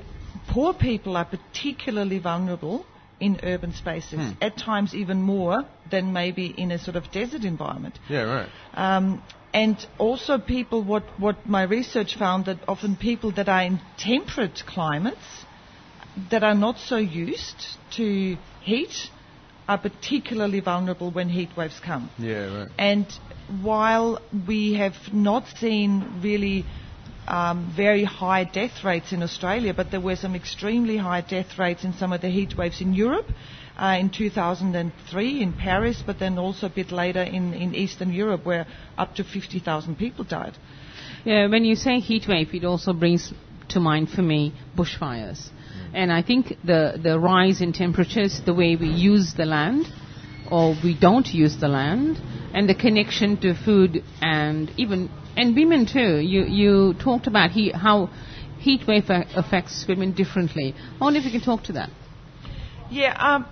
poor people are particularly vulnerable in urban spaces, Hmm. at times even more than maybe in a sort of desert environment. Yeah, right. Um, and also people, what, what my research found that often people that are in temperate climates that are not so used to heat are particularly vulnerable when heat waves come. Yeah, right. And while we have not seen really um, very high death rates in Australia, but there were some extremely high death rates in some of the heat waves in Europe. Uh, in 2003 in Paris, but then also a bit later in, in Eastern Europe, where up to 50,000 people died. Yeah, when you say heat wave, it also brings to mind for me bushfires. And I think the, the rise in temperatures, the way we use the land, or we don't use the land, and the connection to food and even, and women too. You, you talked about he, how heat wave affects women differently. I wonder if you can talk to that. Yeah, um,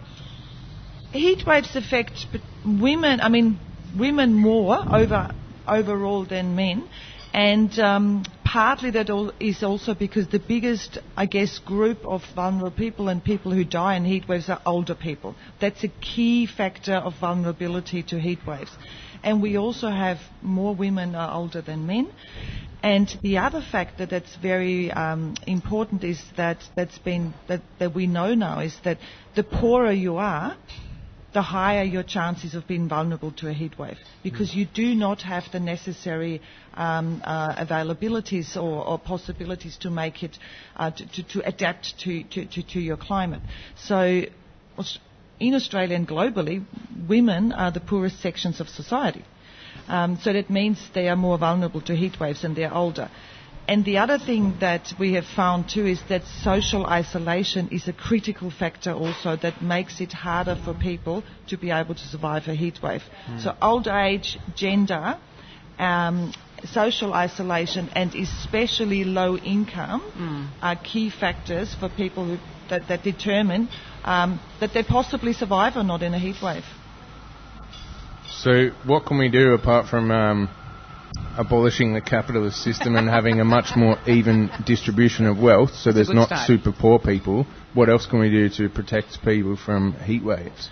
heat waves affect women. I mean, women more over overall than men, and um, partly that is also because the biggest, I guess, group of vulnerable people and people who die in heat waves are older people. That's a key factor of vulnerability to heat waves, and we also have more women are older than men. And the other factor that's very um, important is that that's been that, that we know now is that the poorer you are, the higher your chances of being vulnerable to a heat wave because you do not have the necessary um, uh, availabilities or, or possibilities to make it uh, to, to, to adapt to, to, to, to your climate. So in Australia and globally, women are the poorest sections of society. Um, so that means they are more vulnerable to heat waves and they're older. And the other thing that we have found too is that social isolation is a critical factor also that makes it harder for people to be able to survive a heat wave. Mm. So old age, gender, um, social isolation, and especially low income are key factors for people who, that, that determine um, that they possibly survive or not in a heat wave. So, what can we do apart from um, abolishing the capitalist system and having a much more even distribution of wealth so there's not start. super poor people? What else can we do to protect people from heat waves?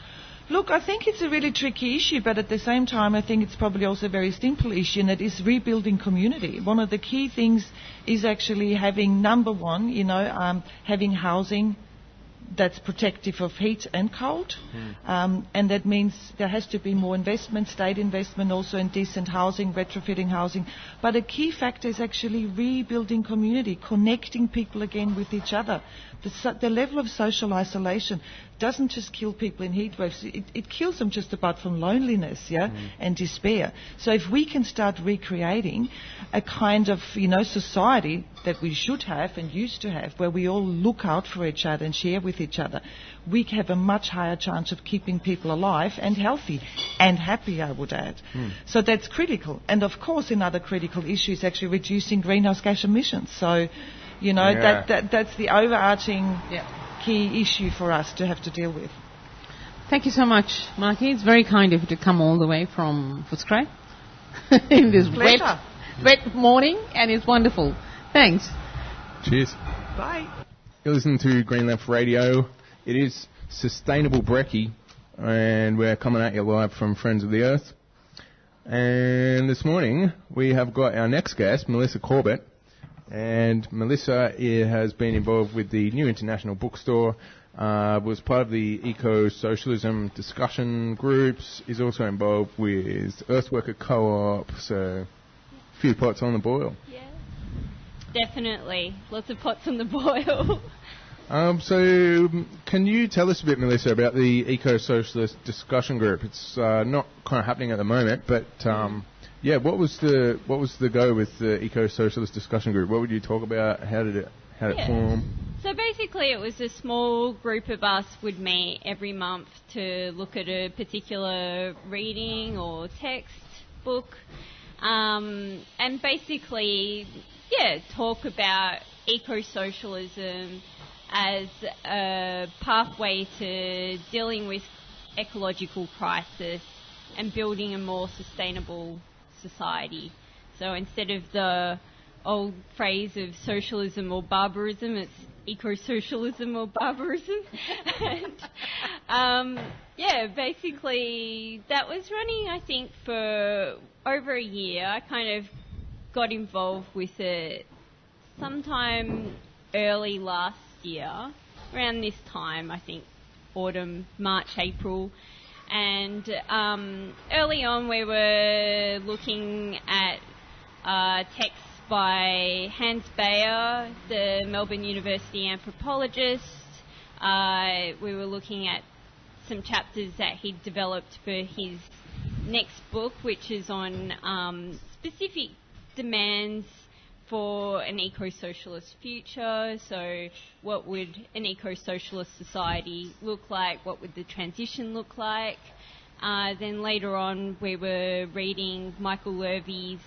Look, I think it's a really tricky issue, but at the same time, I think it's probably also a very simple issue, and it is rebuilding community. One of the key things is actually having, number one, you know, um, having housing that's protective of heat and cold. Um, and that means there has to be more investment, state investment also in decent housing, retrofitting housing. But a key factor is actually rebuilding community, connecting people again with each other. The, so- the level of social isolation doesn't just kill people in heat waves, it, it kills them just about from loneliness, yeah, mm. and despair. So if we can start recreating a kind of, you know, society that we should have and used to have, where we all look out for each other and share with each other, we have a much higher chance of keeping people alive and healthy and happy, I would add. Mm. So that's critical. And of course, another critical issue is actually reducing greenhouse gas emissions. So, you know, Yeah. that, that, that's the overarching key issue for us to have to deal with. Thank you so much, Marky. It's very kind of you to come all the way from Footscray in this wet, wet morning, and it's wonderful. Thanks. Cheers. Bye. You're listening to Green Left Radio. It is Sustainable Brekkie, and we're coming at you live from Friends of the Earth. And this morning we have got our next guest, Melissa Corbett. And Melissa has been involved with the New International Bookstore, uh, was part of the eco-socialism discussion groups, is also involved with Earthworker Co-op, so a few pots on the boil. Yeah, definitely. Lots of pots on the boil. Um, so, can you tell us a bit, Melissa, about the eco-socialist discussion group? It's uh, not kind of happening at the moment, but um, yeah, what was the what was the go with the eco-socialist discussion group? What would you talk about? How did it how did it form? so basically, it was a small group of us would meet every month to look at a particular reading or text book, um, and basically, yeah, talk about eco-socialism as a pathway to dealing with ecological crisis and building a more sustainable society. So instead of the old phrase of socialism or barbarism, it's eco-socialism or barbarism. and, um, yeah, basically that was running, I think, for over a year. I kind of got involved with it sometime early last year, around this time, I think, autumn, March, April. And um, early on, we were looking at uh, texts by Hans Baer, the Melbourne University anthropologist. Uh, we were looking at some chapters that he'd developed for his next book, which is on um, specific demands for an eco-socialist future. So, what would an eco-socialist society look like? What would the transition look like? Uh, then later on, we were reading Michael Löwy's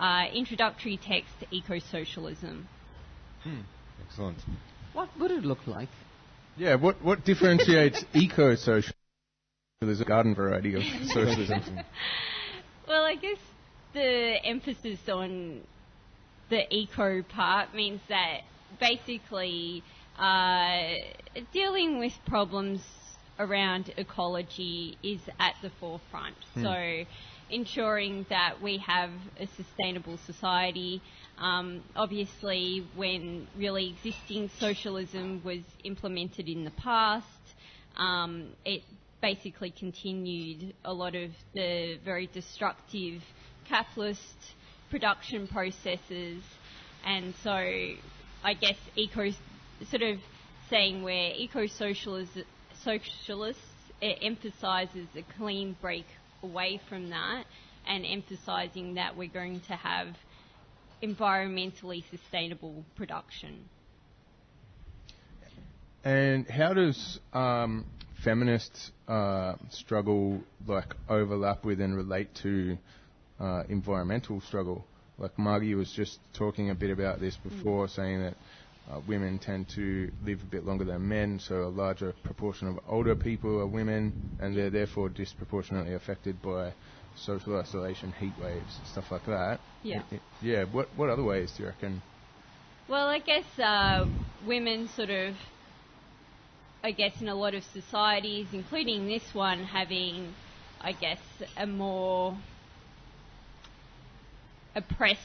uh, introductory text to eco-socialism. Excellent. What would it look like? Yeah, what what differentiates eco-socialism? There's a garden variety of socialism. Well, I guess the emphasis on the eco part means that basically uh, dealing with problems around ecology is at the forefront. Hmm. So, ensuring that we have a sustainable society. Um, obviously, when really existing socialism was implemented in the past, um, it basically continued a lot of the very destructive capitalist production processes, and so I guess eco sort of saying where eco socialists it emphasises a clean break away from that, and emphasising that we're going to have environmentally sustainable production. And how does um, feminist uh, struggle like overlap with and relate to uh, environmental struggle? Like Margie was just talking a bit about this before, saying that uh, women tend to live a bit longer than men, so a larger proportion of older people are women, and they're therefore disproportionately affected by social isolation, heat waves, stuff like that. Yeah. I- I- yeah. What what other ways do you reckon? Well, I guess uh, women sort of, I guess in a lot of societies, including this one, having, I guess, a more oppressed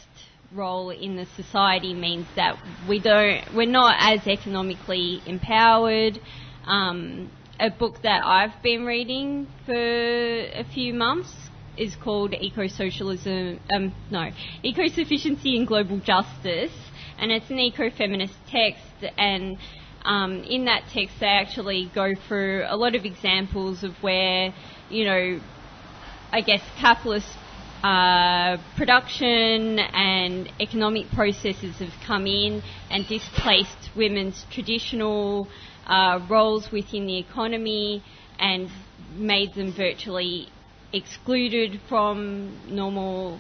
role in the society means that we don't, we're not as economically empowered. Um, a book that I've been reading for a few months is called Eco Socialism, um, no, Eco Sufficiency and Global Justice, and it's an eco feminist text. And um, in that text, they actually go through a lot of examples of where, you know, I guess capitalist uh, production and economic processes have come in and displaced women's traditional uh, roles within the economy and made them virtually excluded from normal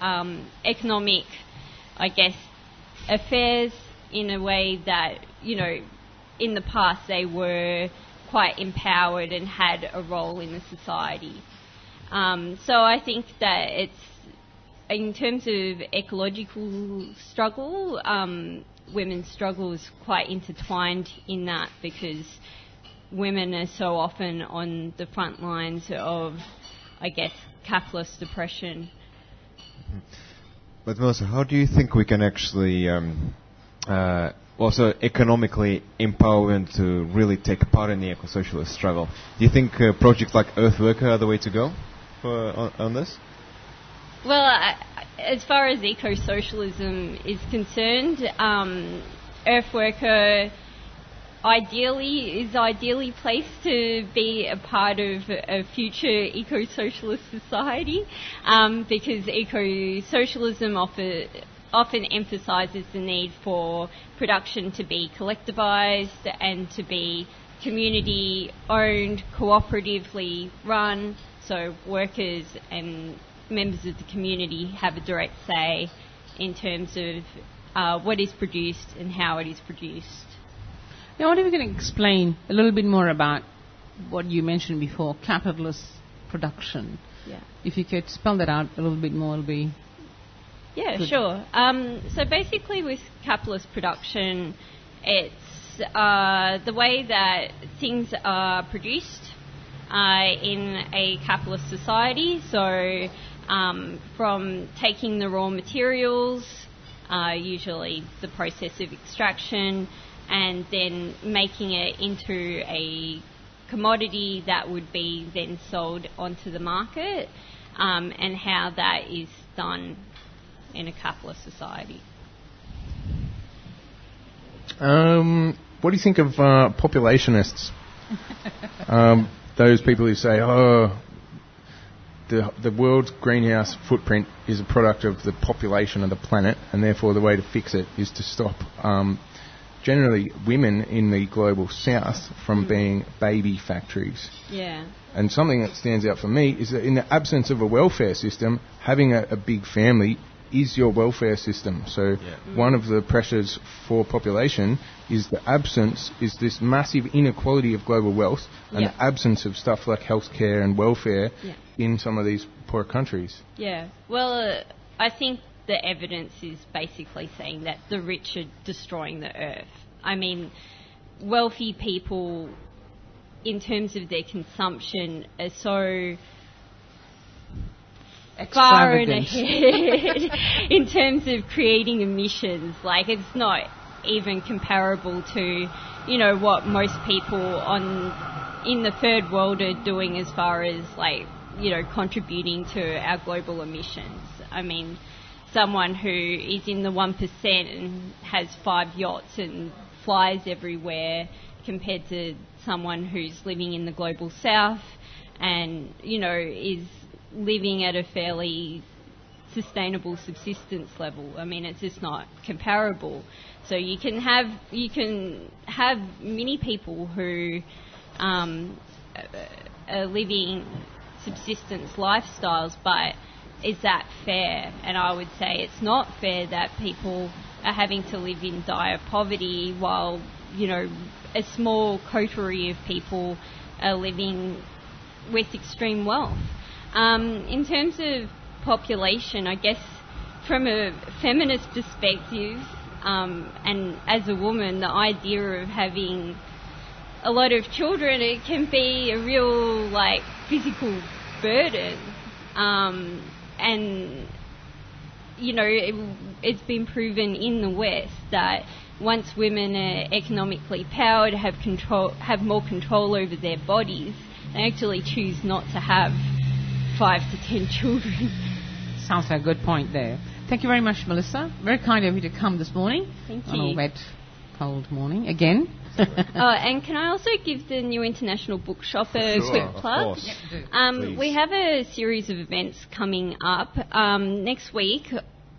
um, economic, I guess, affairs in a way that, you know, in the past they were quite empowered and had a role in the society. Um, so I think that it's in terms of ecological struggle, um, women's struggle is quite intertwined in that because women are so often on the front lines of, I guess, capitalist oppression. But Melissa, how do you think we can actually um, uh, also economically empower women to really take part in the eco-socialist struggle? Do you think uh, projects like Earthworker are the way to go on, on this? Well, I, as far as eco-socialism is concerned, um, Earthworker ideally is ideally placed to be a part of a future eco-socialist society um, because eco-socialism offer, often emphasises the need for production to be collectivised and to be community owned, cooperatively run, so workers and members of the community have a direct say in terms of uh, what is produced and how it is produced. Now, what if you can explain a little bit more about what you mentioned before, capitalist production? Yeah. If you could spell that out a little bit more, it'll be. Yeah, Good. sure. Um, so basically, with capitalist production, it's uh, the way that things are produced uh, in a capitalist society. So, um, from taking the raw materials, uh, usually the process of extraction, and then making it into a commodity that would be then sold onto the market, um, and how that is done in a capitalist society. Um, what do you think of uh, populationists? those people who say, "Oh, the the world's greenhouse footprint is a product of the population of the planet, and therefore the way to fix it is to stop." Um, generally, women in the global south from being baby factories. Yeah. And something that stands out for me is that in the absence of a welfare system, having a, a big family is your welfare system. So one of the pressures for population is the absence is this massive inequality of global wealth and Yeah. the absence of stuff like healthcare and welfare Yeah. in some of these poor countries. Yeah. Well, uh, I think the evidence is basically saying that the rich are destroying the earth. I mean, wealthy people, in terms of their consumption, are so far and ahead in terms of creating emissions. Like, it's not even comparable to, you know, what most people on in the third world are doing as far as like, you know, contributing to our global emissions. I mean, someone who is in the 1% and has five yachts and flies everywhere compared to someone who's living in the global south and, you know, is living at a fairly sustainable subsistence level. I mean, it's just not comparable. So you can have you can have many people who um, are living subsistence lifestyles, but is that fair? And I would say it's not fair that people are having to live in dire poverty while you know a small coterie of people are living with extreme wealth. Um, in terms of population, I guess from a feminist perspective, um, and as a woman, the idea of having a lot of children, it can be a real like physical burden. Um, and you know, it, it's been proven in the West that once women are economically powered, have control, have more control over their bodies, they actually choose not to have five to ten children. Sounds like a good point there. Thank you very much, Melissa. Very kind of you to come this morning. Thank you. On a wet, cold morning again. oh, and can I also give the New International Bookshop a Sure, quick plug? course. Yep, do. Um, we have a series of events coming up um, next week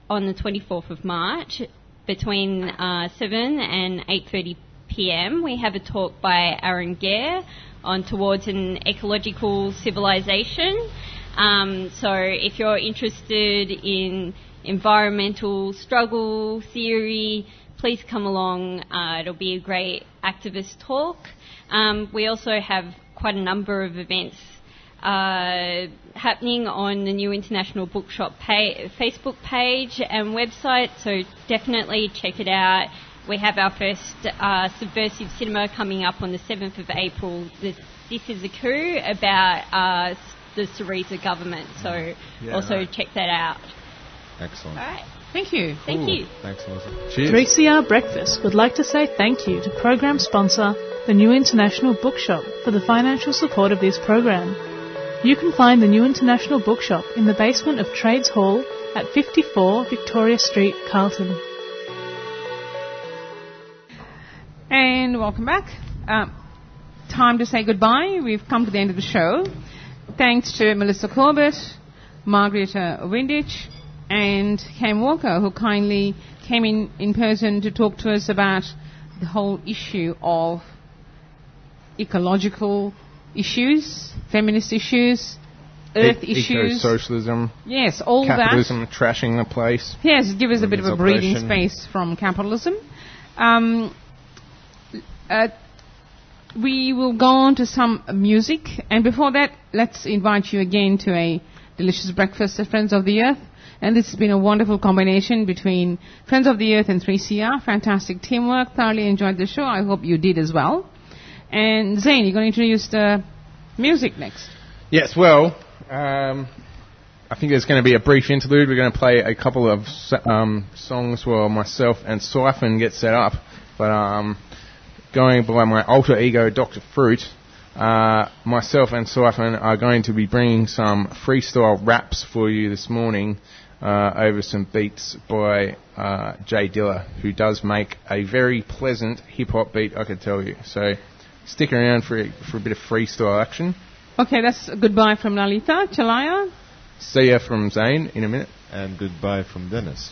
on the 24th of March between uh, 7 and 8:30 p.m. We have a talk by Arran Gare on towards an ecological civilization. Um, so if you're interested in environmental struggle theory, please come along. Uh, it'll be a great activist talk. Um, we also have quite a number of events uh, happening on the new International Bookshop Facebook page and website, so definitely check it out. We have our first uh, subversive cinema coming up on the 7th of April. This, this is a coup about uh, the Syriza government, so Yeah, also right. check that out. Excellent. All right. Thank you. Thank you. Thanks, Melissa. 3CR Breakfast would like to say thank you to program sponsor, the New International Bookshop, for the financial support of this program. You can find the New International Bookshop in the basement of Trades Hall at 54 Victoria Street, Carlton. And welcome back. Um, time to say goodbye. We've come to the end of the show. Thanks to Melissa Corbett, Margarita Windisch, and Cam Walker, who kindly came in in person to talk to us about the whole issue of ecological issues, feminist issues, earth E- issues. Eco-socialism. Yes, all that. capitalism trashing the place. Yes, give us a bit of a breathing space from capitalism. Um, uh, we will go on to some music, and before that, let's invite you again to a delicious breakfast at Friends of the Earth. And this has been a wonderful combination between Friends of the Earth and 3CR. Fantastic teamwork. Thoroughly enjoyed the show. I hope you did as well. And Zane, you're going to introduce the music next. Yes, well, um, I think there's going to be a brief interlude. We're going to play a couple of um, songs while myself and Siphon get set up. But um, going by my alter ego, Dr. Fruit, uh, myself and Siphon are going to be bringing some freestyle raps for you this morning uh, over some beats by uh, J Dilla, who does make a very pleasant hip hop beat, I can tell you. So stick around for a, for a bit of freestyle action. Okay, that's goodbye from Lalitha. Chelliah. See ya from Zane in a minute. And goodbye from Dennis.